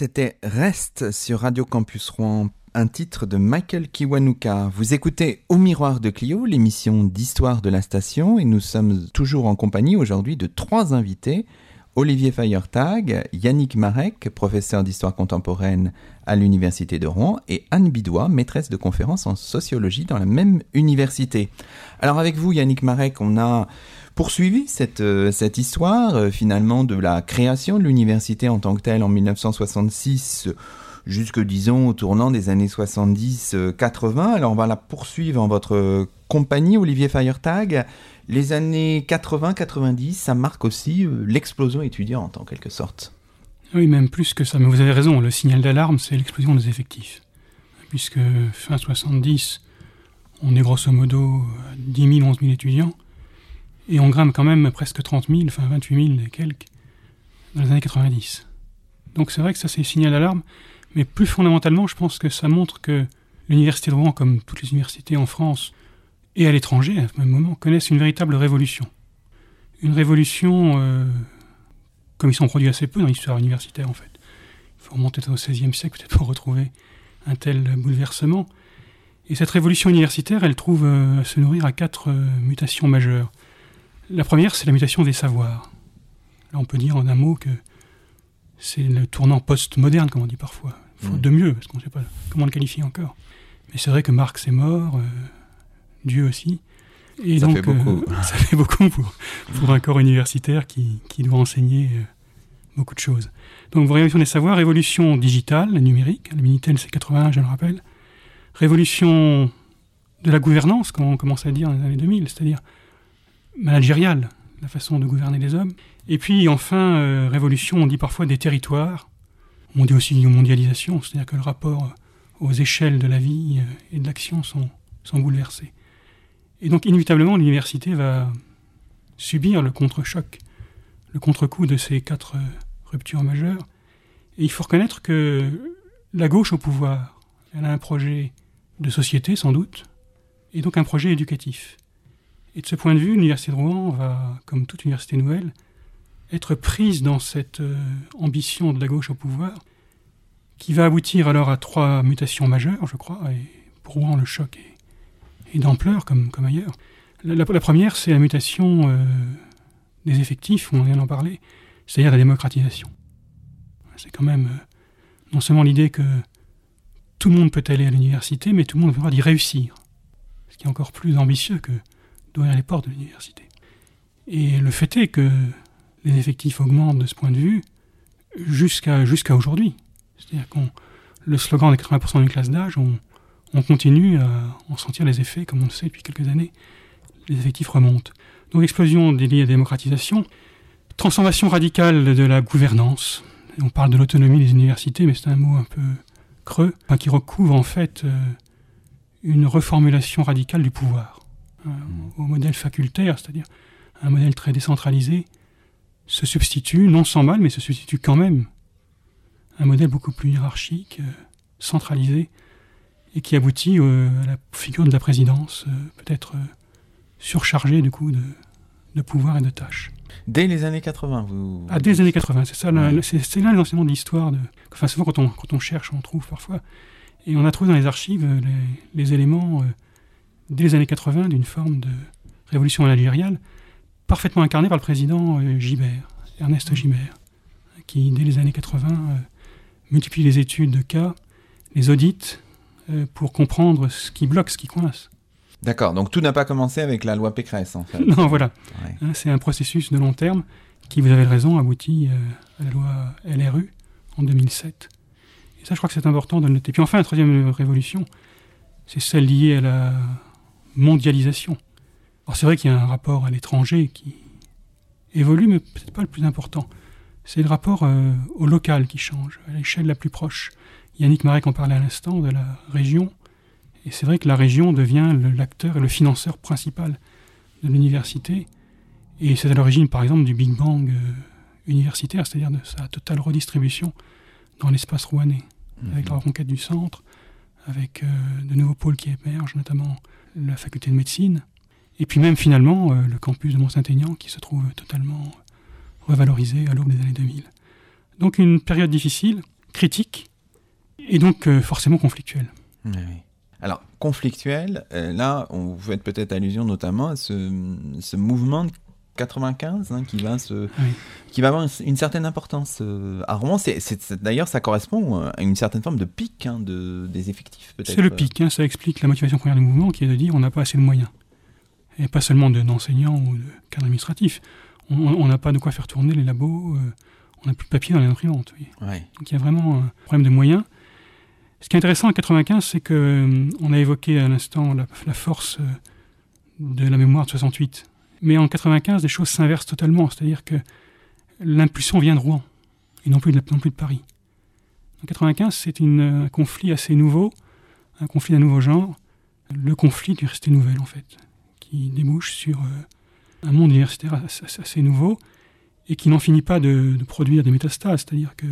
C'était Reste sur Radio Campus Rouen, un titre de Michael Kiwanuka. Vous écoutez Au Miroir de Clio, l'émission d'histoire de la station, et nous sommes toujours en compagnie aujourd'hui de trois invités. Olivier Feiertag, Yannick Marek, professeur d'histoire contemporaine à l'Université de Rouen, et Anne Bidois, maîtresse de conférences en sociologie dans la même université. Alors avec vous, Yannick Marek, on a poursuivi cette, euh, cette histoire euh, finalement de la création de l'université en tant que telle en 1966 jusque disons au tournant des années 70-80. Alors on va la poursuivre en votre compagnie, Olivier Feiertag. Les années 80-90, ça marque aussi euh, l'explosion étudiante en quelque sorte. Oui, même plus que ça. Mais vous avez raison, le signal d'alarme, c'est l'explosion des effectifs. Puisque fin 70, on est grosso modo 10 000, 11 000 étudiants. Et on grimpe quand même presque 30 000, enfin 28 000 et quelques, dans les années 90. Donc c'est vrai que ça c'est signal d'alarme, mais plus fondamentalement, je pense que ça montre que l'Université de Rouen, comme toutes les universités en France et à l'étranger à ce même moment, connaissent une véritable révolution. Une révolution euh, comme ils sont produits assez peu dans l'histoire universitaire en fait. Il faut remonter au XVIe siècle peut-être pour retrouver un tel bouleversement. Et cette révolution universitaire, elle trouve euh, à se nourrir à quatre euh, mutations majeures. La première, c'est la mutation des savoirs. Là, on peut dire en un mot que c'est le tournant post-moderne, comme on dit parfois. Faute mm. de mieux, parce qu'on ne sait pas comment le qualifier encore. Mais c'est vrai que Marx est mort, euh, Dieu aussi. Et ça donc, fait beaucoup. Euh, ça fait beaucoup pour, pour, un corps universitaire qui, qui doit enseigner euh, beaucoup de choses. Donc, révolution des savoirs, révolution digitale, numérique. Le Minitel, c'est 81, je le rappelle. Révolution de la gouvernance, comme on commence à dire dans les années 2000, c'est-à-dire managériale, la façon de gouverner les hommes. Et puis enfin, euh, révolution, on dit parfois des territoires, on dit aussi mondialisation, c'est-à-dire que le rapport aux échelles de la vie euh, et de l'action sont, sont bouleversés. Et donc inévitablement, l'université va subir le contre-choc, le contre-coup de ces quatre euh, ruptures majeures. Et il faut reconnaître que la gauche au pouvoir, elle a un projet de société sans doute, et donc un projet éducatif. Et de ce point de vue, l'Université de Rouen va, comme toute université nouvelle, être prise dans cette euh, ambition de la gauche au pouvoir, qui va aboutir alors à trois mutations majeures, je crois, et pour Rouen, le choc est, d'ampleur, comme, ailleurs. La, première, c'est la mutation euh, des effectifs, on vient d'en parler, c'est-à-dire la démocratisation. C'est quand même euh, non seulement l'idée que tout le monde peut aller à l'université, mais tout le monde pourra y réussir. Ce qui est encore plus ambitieux que d'ouvrir les portes de l'université. Et le fait est que les effectifs augmentent de ce point de vue jusqu'à jusqu'à aujourd'hui. C'est-à-dire qu'on le slogan des 80% d'une classe d'âge, on, on, continue à en sentir les effets, comme on le sait depuis quelques années. Les effectifs remontent. Donc explosion liens de démocratisation, transformation radicale de la gouvernance. on parle de l'autonomie des universités, mais c'est un mot un peu creux, qui recouvre en fait euh, une reformulation radicale du pouvoir au modèle facultaire, c'est-à-dire un modèle très décentralisé, se substitue, non sans mal, mais se substitue quand même, un modèle beaucoup plus hiérarchique, euh, centralisé, et qui aboutit euh, à la figure de la présidence, euh, peut-être surchargée du coup de, de pouvoir et de tâches. Dès les années 80, vous... Ah, dès les années 80, c'est ça, c'est là l'enseignement de l'histoire. De... Enfin, souvent, quand on, quand on cherche, on trouve parfois. Et on a trouvé dans les archives les, éléments, dès les années 80, d'une forme de révolution managériale, parfaitement incarnée par le président euh, Gibert, Ernest Gibert, qui, dès les années 80, multiplie les études de cas, les audits, pour comprendre ce qui bloque, ce qui coince. D'accord, donc tout n'a pas commencé avec la loi Pécresse, en fait. non, voilà. Hein, c'est un processus de long terme qui, vous avez raison, aboutit euh, à la loi LRU en 2007. Et ça, je crois que c'est important de le noter. Puis enfin, la troisième révolution, c'est celle liée à la mondialisation. Alors c'est vrai qu'il y a un rapport à l'étranger qui évolue, mais peut-être pas le plus important. C'est le rapport euh, au local qui change, à l'échelle la plus proche. Yannick Marek en parlait à l'instant, de la région et c'est vrai que la région devient l'acteur et le financeur principal de l'université. Et c'est à l'origine, par exemple, du Big Bang euh, universitaire, c'est-à-dire de sa totale redistribution dans l'espace rouennais, mhm. avec la reconquête du centre, avec euh, de nouveaux pôles qui émergent, notamment la faculté de médecine, et puis même finalement euh, le campus de Mont-Saint-Aignan qui se trouve totalement revalorisé à l'aube des années 2000. Donc une période difficile, critique, et donc forcément conflictuelle. Alors, conflictuel, euh, là, on vous faites peut-être allusion notamment à ce, mouvement de 95 hein, qui, va se, qui va avoir une, certaine importance euh, à Rouen. D'ailleurs, ça correspond à une certaine forme de pic hein, de, des effectifs. C'est le pic, hein, ça explique la motivation première du mouvement qui est de dire on n'a pas assez de moyens. Et pas seulement d'enseignants ou de cadres administratifs. On n'a pas de quoi faire tourner les labos, euh, on n'a plus de papier dans les imprimantes. Donc il y a vraiment un problème de moyens. Ce qui est intéressant en 95, c'est que euh, on a évoqué à l'instant la, force euh, de la mémoire de 68. Mais en 95, les choses s'inversent totalement, c'est-à-dire que l'impulsion vient de Rouen et non plus de, Paris. En 95, c'est un conflit assez nouveau, un conflit d'un nouveau genre, le conflit d'université nouvelle en fait, qui débouche sur euh, un monde universitaire assez, nouveau et qui n'en finit pas de, de produire des métastases, c'est-à-dire que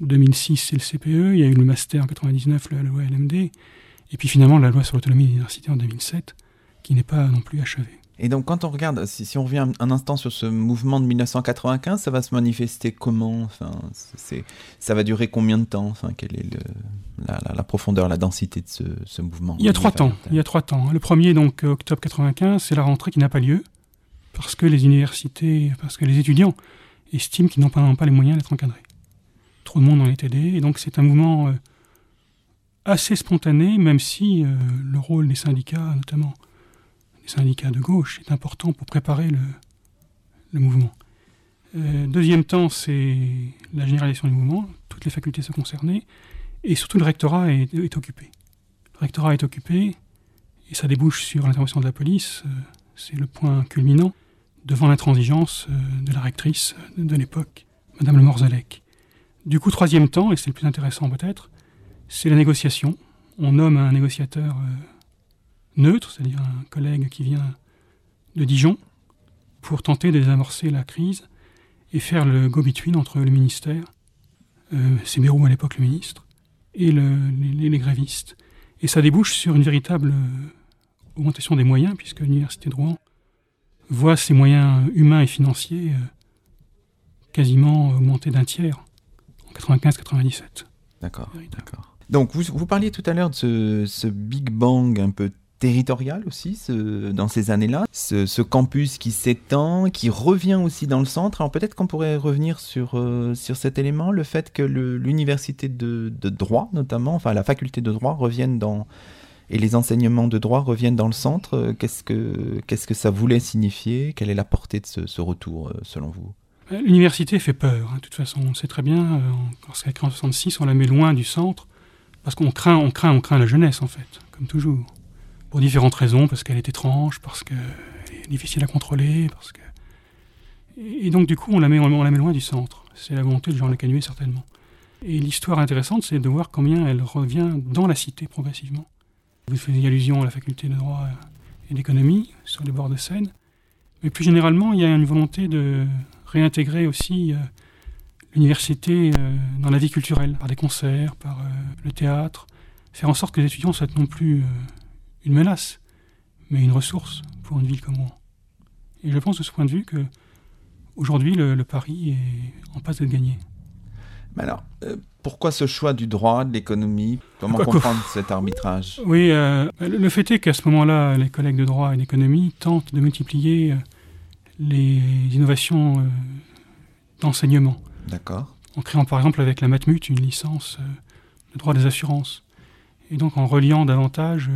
2006, c'est le CPE, il y a eu le master en 99, la loi LMD, et puis finalement la loi sur l'autonomie des universités en 2007, qui n'est pas non plus achevée. Et donc quand on regarde, si, on revient un instant sur ce mouvement de 1995, ça va se manifester comment? Enfin, Ça va durer combien de temps? Enfin, Quelle est la, profondeur, la densité de ce, mouvement? Il y a trois temps. Il y a trois temps. Le premier, donc octobre 95, c'est la rentrée qui n'a pas lieu, parce que les universités, parce que les étudiants estiment qu'ils n'ont pas, pas les moyens d'être encadrés trop de monde en est aidé. Et donc c'est un mouvement euh, assez spontané, même si euh, le rôle des syndicats, notamment des syndicats de gauche, est important pour préparer le, mouvement. Euh, deuxième temps, c'est la généralisation du mouvement. Toutes les facultés sont concernées. Et surtout, le rectorat est, occupé. Le rectorat est occupé et ça débouche sur l'intervention de la police. c'est le point culminant devant l'intransigeance de la rectrice de l'époque, Madame Le Morzalec. Du coup, troisième temps, et c'est le plus intéressant peut-être, c'est la négociation. On nomme un négociateur euh, neutre, c'est-à-dire un collègue qui vient de Dijon, pour tenter de désamorcer la crise et faire le go-between entre le ministère, euh, c'est Bérou à l'époque le ministre, et les, grévistes. Et ça débouche sur une véritable euh, augmentation des moyens, puisque l'Université de Rouen voit ses moyens humains et financiers quasiment augmenter d'un tiers. 95-97. D'accord, d'accord. Donc, vous, vous, parliez tout à l'heure de ce, Big Bang un peu territorial aussi dans ces années-là, ce, campus qui s'étend, qui revient aussi dans le centre. Alors peut-être qu'on pourrait revenir sur, euh, sur cet élément, le fait que l'université de, droit notamment, enfin la faculté de droit revienne dans et les enseignements de droit reviennent dans le centre. Qu'est-ce que que ça voulait signifier? Quelle est la portée de ce, retour euh, selon vous? L'université fait peur, hein, de toute façon. On sait très bien, euh, lorsqu'elle est créée en 66, on la met loin du centre, parce qu'on craint, on craint, on craint la jeunesse, en fait, comme toujours. Pour différentes raisons, parce qu'elle est étrange, parce qu'elle est difficile à contrôler, parce que... Et donc, du coup, on la met, on la met loin du centre. C'est la volonté de Jean Le certainement. Et l'histoire intéressante, c'est de voir combien elle revient dans la cité progressivement. Vous faisiez allusion à la faculté de droit et d'économie, sur les bords de Seine. Mais plus généralement, il y a une volonté de réintégrer aussi euh, l'université euh, dans la vie culturelle, par des concerts, par euh, le théâtre, faire en sorte que les étudiants soient non plus une menace, mais une ressource pour une ville comme Rouen. Et je pense de ce point de vue que aujourd'hui le, pari est en passe d'être gagné. Mais alors, euh, pourquoi ce choix du droit, de l'économie? Comment comprendre cet arbitrage? Oui, euh, le fait est qu'à ce moment-là, les collègues de droit et d'économie tentent de multiplier euh, les innovations d'enseignement. D'accord. En créant par exemple avec la Matmut une licence de droit des assurances. Et donc en reliant davantage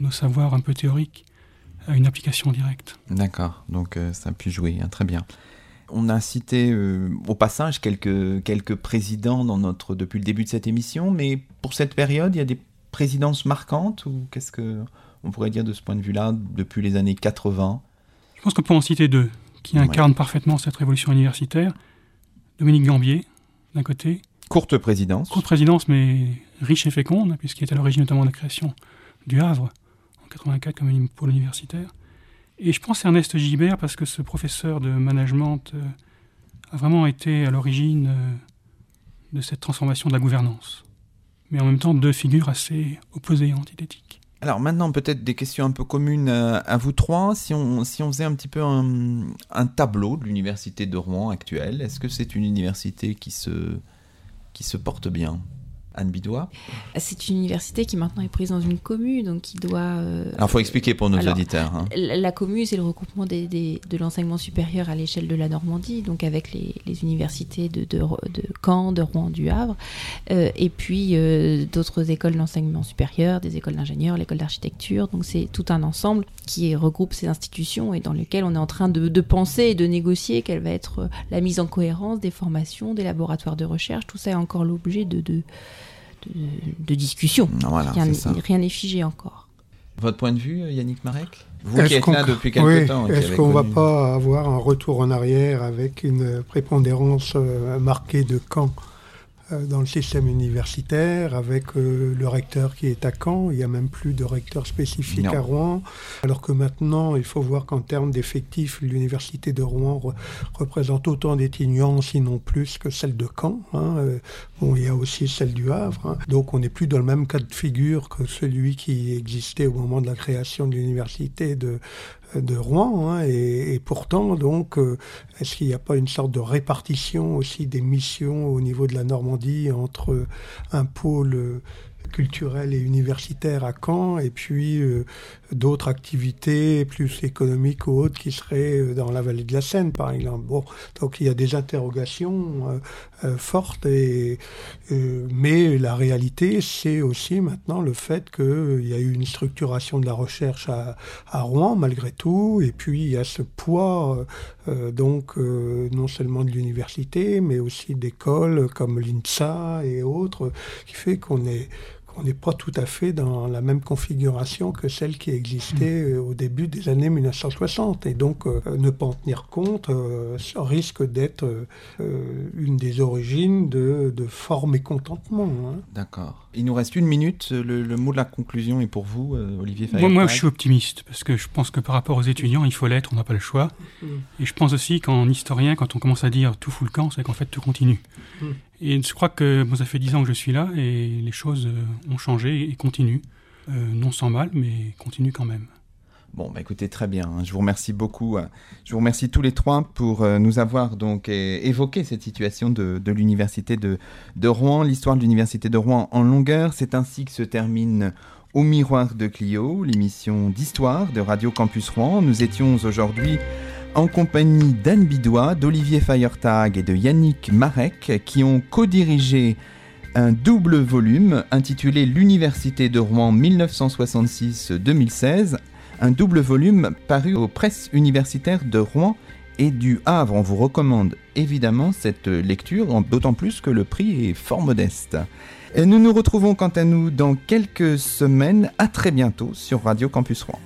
nos savoirs un peu théoriques à une application directe. D'accord, donc ça a pu jouer, hein, très bien. On a cité euh, au passage quelques, quelques présidents dans notre, depuis le début de cette émission, mais pour cette période, il y a des présidences marquantes ou qu'est-ce que on pourrait dire de ce point de vue-là depuis les années 80 Je pense qu'on peut en citer deux qui incarnent parfaitement cette révolution universitaire. Dominique Gambier, d'un côté. Courte présidence. Courte présidence, mais riche et féconde, puisqu'il est à l'origine notamment de la création du Havre en 84 comme pôle universitaire. Et je pense à Ernest Gibert parce que ce professeur de management euh, a vraiment été à l'origine euh, de cette transformation de la gouvernance. Mais en même temps, deux figures assez opposées, antithétiques. Alors maintenant, peut-être des questions un peu communes euh, à, vous trois. Si on, si on faisait un petit peu un, un tableau de l'université de Rouen actuelle, est-ce que c'est une université qui se, qui se porte bien Anne Bidois C'est une université qui maintenant est prise dans une commune, donc qui doit... Euh, alors, il faut expliquer pour nos auditeurs. Hein. La, commune, c'est le regroupement des, de l'enseignement supérieur à l'échelle de la Normandie, donc avec les, universités de, de, Caen, de Rouen, du Havre, euh, et puis euh, d'autres écoles d'enseignement supérieur, des écoles d'ingénieurs, l'école d'architecture. Donc, c'est tout un ensemble qui regroupe ces institutions et dans lequel on est en train de, de penser et de négocier quelle va être la mise en cohérence des formations, des laboratoires de recherche. Tout ça est encore l'objet de, de de, discussion. rien n'est figé encore. Votre point de vue, Yannick Marek? Vous qui êtes là depuis quelques temps. Est-ce qu'on ne va pas avoir un retour en arrière avec une prépondérance euh, marquée de camp euh, dans le système universitaire, avec euh, le recteur qui est à Caen. Il n'y a même plus de recteur spécifique à Rouen. Alors que maintenant, il faut voir qu'en termes d'effectifs, l'université de Rouen représente autant d'étudiants, sinon plus, que celle de Caen. Hein. Euh, bon, il y a aussi celle du Havre. Hein. Donc on n'est plus dans le même cas de figure que celui qui existait au moment de la création de l'université de, de Rouen. Hein, et, pourtant, donc, euh, est-ce qu'il n'y a pas une sorte de répartition aussi des missions au niveau de la Normandie entre un pôle culturel et universitaire à Caen, et puis euh, d'autres activités plus économiques ou autres qui seraient euh, dans la vallée de la Seine, par exemple. Bon, donc il y a des interrogations euh, fortes, et, mais la réalité, c'est aussi maintenant le fait qu'il y a eu une structuration de la recherche à, Rouen, malgré tout, et puis il y a ce poids, donc, non seulement de l'université, mais aussi d'écoles comme l'INSA et autres, qui fait qu'on est on n'est pas tout à fait dans la même configuration que celle qui existait hmm. euh, au début des années 1960. Et donc, euh, ne pas en tenir compte euh, risque d'être une des origines de, de fort mécontentement. Hein. D'accord. Il nous reste une minute. Le, mot de la conclusion est pour vous, Olivier Moi, moi, je suis optimiste, parce que je pense que par rapport aux étudiants, il faut l'être, on n'a pas le choix. Et je pense aussi qu'en historien, quand on commence à dire tout fout le camp, c'est qu'en fait tout continue. Et je crois que ça fait dix ans que je suis là et les choses euh, ont changé et continuent. Euh, non sans mal, mais continuent quand même. Bon, bah écoutez, très bien. Hein. Je vous remercie beaucoup. Euh, je vous remercie tous les trois pour nous avoir donc évoqué cette situation de, l'université de, de, Rouen, l'histoire de l'université de Rouen en longueur. C'est ainsi que se termine Au miroir de Clio, l'émission d'histoire de Radio Campus Rouen. Nous étions aujourd'hui en compagnie d'Anne Bidois, d'Olivier Feiertag et de Yannick Marek, qui ont co-dirigé un double volume intitulé L'Université de Rouen 1966-2016, un double volume paru aux presses universitaires de Rouen et du Havre. On vous recommande évidemment cette lecture, d'autant plus que le prix est fort modeste. Et nous nous retrouvons quant à nous dans quelques semaines. À très bientôt sur Radio Campus Rouen.